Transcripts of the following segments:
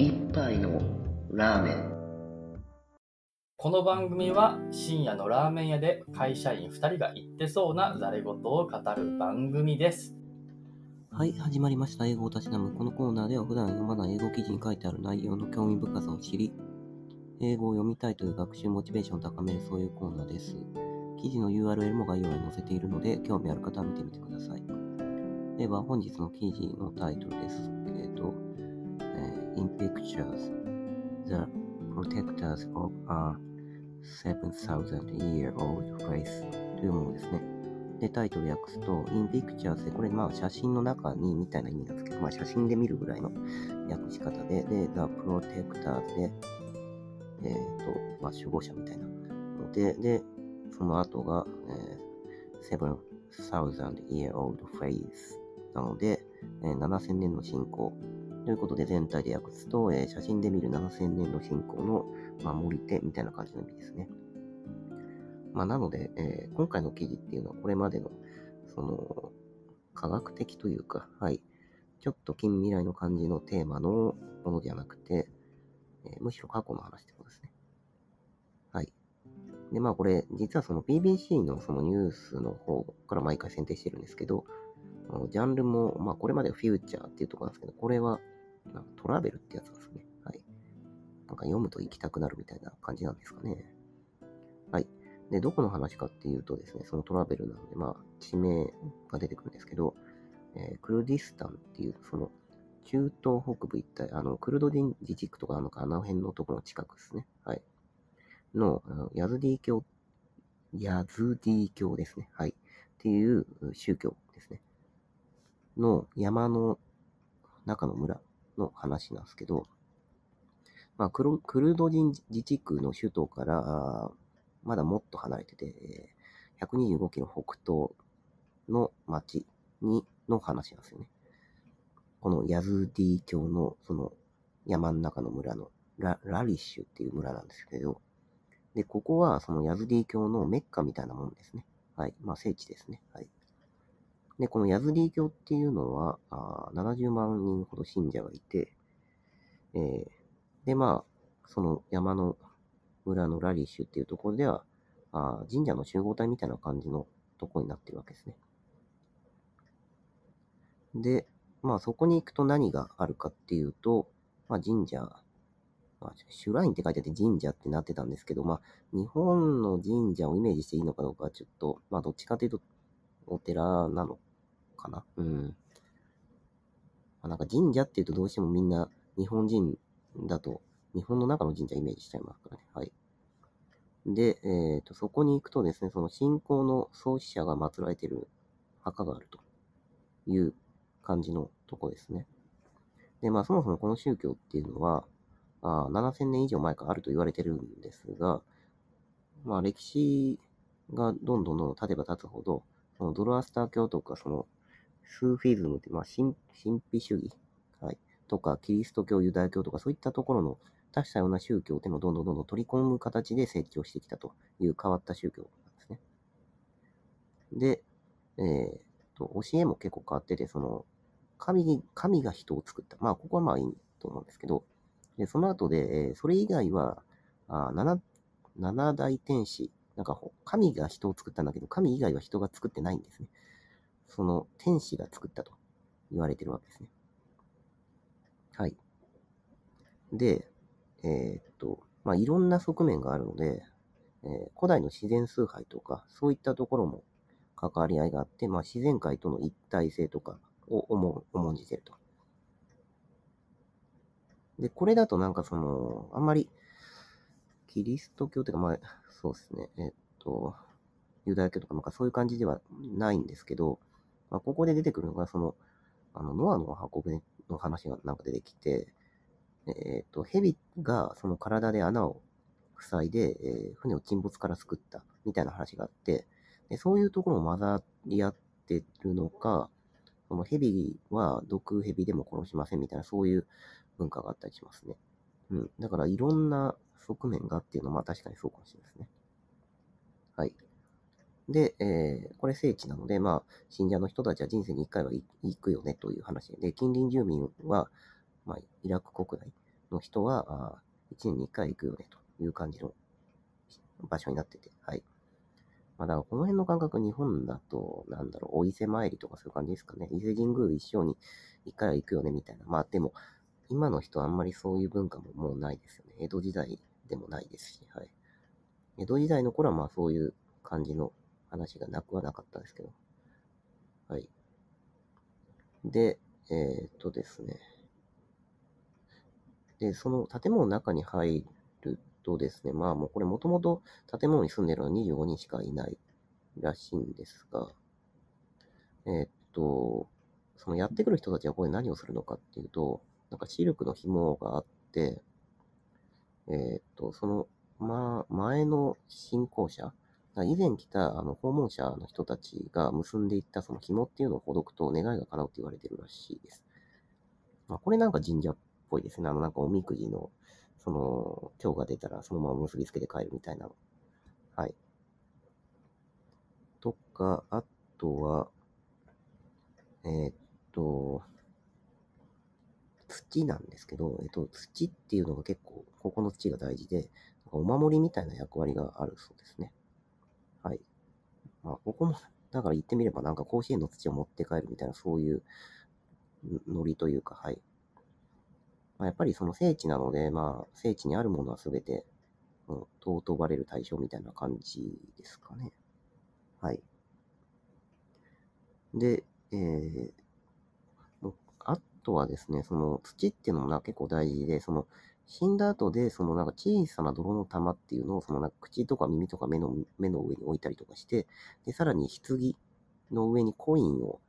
一杯のラーメンこの番組は深夜のラーメン屋で会社員2人が言ってそうなざれ言を語る番組です。はい、始まりました。英語をたしなむ。このコーナーでは普段読まない英語記事に書いてある内容の興味深さを知り、英語を読みたいという学習モチベーションを高めるそういうコーナーです。記事の URL も概要欄に載せているので、興味ある方は見てみてください。では、本日の記事のタイトルですけど、Pictures, The Protectors of a 7000 year old face というものですね。で、タイトル訳すと、in pictures で、これ、まあ、写真の中にみたいな意味なんですけど、まあ、写真で見るぐらいの訳し方で、で、the protectors で、えっ、と、まあ、守護者みたいなので、で、その後が、えー、7000 year old face なので、えー7000年の信仰ということで、全体で訳すと、えー写真で見る7000年の信仰の、守り手みたいな感じの意味ですね。まあ、なので、えー今回の記事っていうのはこれまでの、その、科学的というか、はい、ちょっと近未来の感じのテーマのものではなくて、えーむしろ過去の話ってことですね。はい。で、まあこれ、実はその BBC のそのニュースの方から毎回選定してるんですけど、ジャンルも、まあこれまではフューチャーっていうところなんですけど、これはなんかトラベルってやつですね。はい。なんか読むと行きたくなるみたいな感じなんですかね。はい。で、どこの話かっていうとですね、そのトラベルなので、まあ、地名が出てくるんですけど、えークルディスタンっていう、その、中東北部一帯、あの、クルド人自治区とかあのか、あの辺のところの近くですね。はい。の、あのヤズディ教、ヤズディ教ですね。はい。っていう宗教ですね。の山の中の村の話なんですけど、まあ、クルクルド人自治区の首都から、まだもっと離れてて、125キロ北東の町に、の話なんですよね。このヤズディ教のその山の中の村のララリッシュっていう村なんですけど、で、ここはそのヤズディ教のメッカみたいなもんですね。はい。まあ聖地ですね。はい。で、このヤズディ教っていうのは、あ70万人ほど信者がいて、えーで、まあ、その山の村のラリッシュっていうところでは、あ神社の集合体みたいな感じのとこになってるわけですね。で、まあそこに行くと何があるかっていうと、まあ神社、まあ、シュラインって書いてあって神社ってなってたんですけど、まあ日本の神社をイメージしていいのかどうかはちょっと、まあどっちかというとお寺なのかな。うん。まあ、なんか神社っていうとどうしてもみんな日本人だと、日本の中の神社イメージしちゃいますからね。はい。で、えっ、と、そこに行くとですね、その信仰の創始者が祀られている墓があるという感じのとこですね。で、まあそもそもこの宗教っていうのは、あー7000年以上前からあると言われてるんですが、まあ歴史がどんどんどんどん経てば経つほど、そのドロアスター教とか、そのスーフィズムって、まあ神神秘主義、はい、とか、キリスト教、ユダヤ教とか、そういったところの多種多様な宗教っていうのをどんどんどんどん取り込む形で成長してきたという変わった宗教なんですね。で、えーと、教えも結構変わってて、その、神、神が人を作った。まあ、ここはまあいいと思うんですけど、で、その後で、えーそれ以外は、あ7、七大天使、なんか、神が人を作ったんだけど、神以外は人が作ってないんですね。その、天使が作ったと言われてるわけですね。はい。で、えーっと、まあ、いろんな側面があるので、えー古代の自然崇拝とか、そういったところも関わり合いがあって、まあ、自然界との一体性とかを重ん重んじてると。で、これだとなんかその、あんまり、キリスト教というか、まあ、そうですね、えーっと、ユダヤ教とか、なんかそういう感じではないんですけど、まあ、ここで出てくるのが、その、あの、ノアの箱舟の話がなんか出てきて、えっ、と、蛇がその体で穴を塞いで、えー船を沈没から救ったみたいな話があって、でそういうところも混ざり合ってるのか、その蛇は毒蛇でも殺しませんみたいな、そういう文化があったりしますね。うん。だからいろんな側面がっていうのは、まあ確かにそうかもしれないですね。はい。で、えーこれ聖地なので、まあ、信者の人たちは人生に一回は行くよねという話で、近隣住民は、まあ、イラク国内の人は、あ1年に1回行くよね、という感じの場所になってて、はい。まあ、だからこの辺の感覚、日本だと、なんだろう、お伊勢参りとかそういう感じですかね。伊勢神宮一生に一回は行くよね、みたいな。まあ、でも、今の人はあんまりそういう文化ももうないですよね。江戸時代でもないですし、はい。江戸時代の頃はまあそういう感じの話がなくはなかったですけど。はい。で、えー、っとですね。で、その建物の中に入るとですね、まあもうこれもともと建物に住んでるのは25人しかいないらしいんですが、えー、っと、そのやってくる人たちはこれ何をするのかっていうと、なんかシルクの紐があって、えー、っと、その、まあ、前の信仰者、以前来たあの訪問者の人たちが結んでいったその紐っていうのをほどくと願いが叶うって言われてるらしいです。まあ、これなんか神社っぽいですね。あのなんかおみくじの、その、今日が出たらそのまま結びつけて帰るみたいなの。はい。とか、あとは、えー、っと、土なんですけど、えっと、土っていうのが結構、ここの土が大事で、お守りみたいな役割があるそうですね。はい。まあ、ここも、だから言ってみればなんか甲子園の土を持って帰るみたいな、そういうノリというか、はい。まあ、やっぱりその聖地なので、まあ、聖地にあるものはすべて、うん、尊ばれる対象みたいな感じですかね。はい。で、えー、あとはですね、その土っていうのもな結構大事で、その死んだ後で、そのなんか小さな泥の玉っていうのを、そのなんか口とか耳とか目の目の上に置いたりとかして、で、さらに棺の上にコインを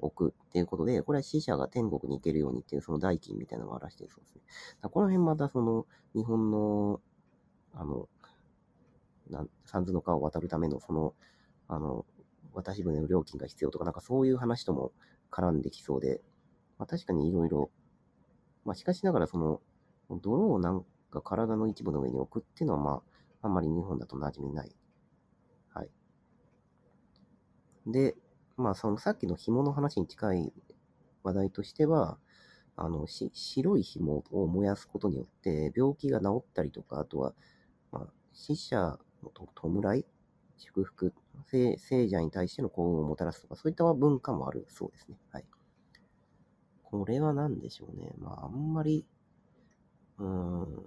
置くっていうことで、これは死者が天国に行けるようにっていう、その代金みたいなのを表してるそうですね。だこの辺またその、日本の、あの、なん三途の川を渡るための、その、あの、渡し船の料金が必要とか、なんかそういう話とも絡んできそうで、まあ確かにいろいろ、まあしかしながらその、泥をなんか体の一部の上に置くっていうのは、まあ、あんまり日本だと馴染みない。はい。で、まあ、そのさっきの紐の話に近い話題としては、あの、し白い紐を燃やすことによって、病気が治ったりとか、あとは、まあ、死者のと弔い、祝福、聖聖者に対しての幸運をもたらすとか、そういった文化もあるそうですね。はい。これは何でしょうね。まあ、あんまり、うん。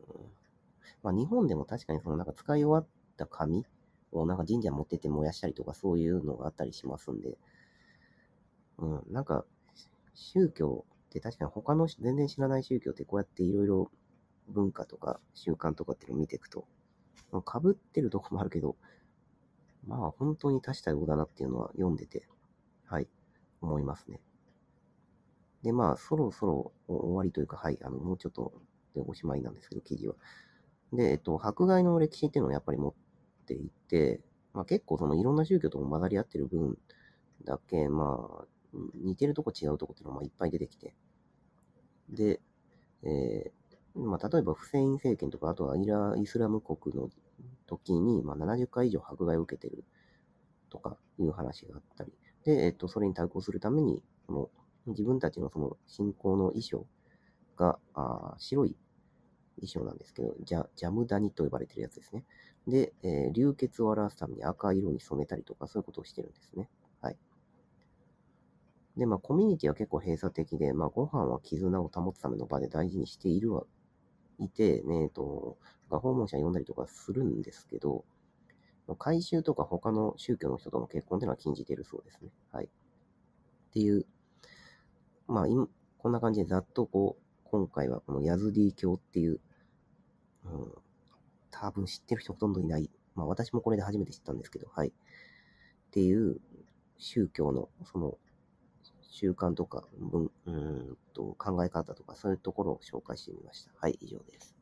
まあ日本でも確かにそのなんか使い終わった紙をなんか神社持ってて燃やしたりとかそういうのがあったりしますんで、うん、なんか宗教って確かに他の全然知らない宗教ってこうやっていろいろ文化とか習慣とかっていうのを見ていくと、かぶってるとこもあるけど、まあ本当に多種多様だなっていうのは読んでて、はい、思いますね。で、まあそろそろ終わりというか、はい、あの、もうちょっとでおしまいなんですけど、記事は。で、えっと、迫害の歴史っていうのをやっぱり持っていて、まあ、結構そのいろんな宗教とも混ざり合ってる分だけ、まあ、似てるとこ違うとこっていうのがいっぱい出てきて。で、えー、まあ、例えばフセイン政権とか、あとはイライスラム国の時に、まあ、70回以上迫害を受けてるとかいう話があったり、で、えっと、それに対抗するために、その自分たちのその信仰の衣装が、あ白い衣装なんですけど、ジャジャムダニと呼ばれてるやつですね。で、えー、流血を表すために赤色に染めたりとか、そういうことをしてるんですね。はい。で、まあ、コミュニティは結構閉鎖的で、まあ、ご飯は絆を保つための場で大事にしているは、いて、ね、えっと、訪問者呼んだりとかするんですけど、回収とか他の宗教の人との結婚っていうのは禁じているそうですね。はい。っていう、まあ、今、こんな感じでざっとこう、今回はこのヤズディ教っていう、うん、多分知ってる人ほとんどいない。まあ私もこれで初めて知ったんですけど、はい。っていう宗教のその習慣とか、うんと考え方とかそういうところを紹介してみました。はい、以上です。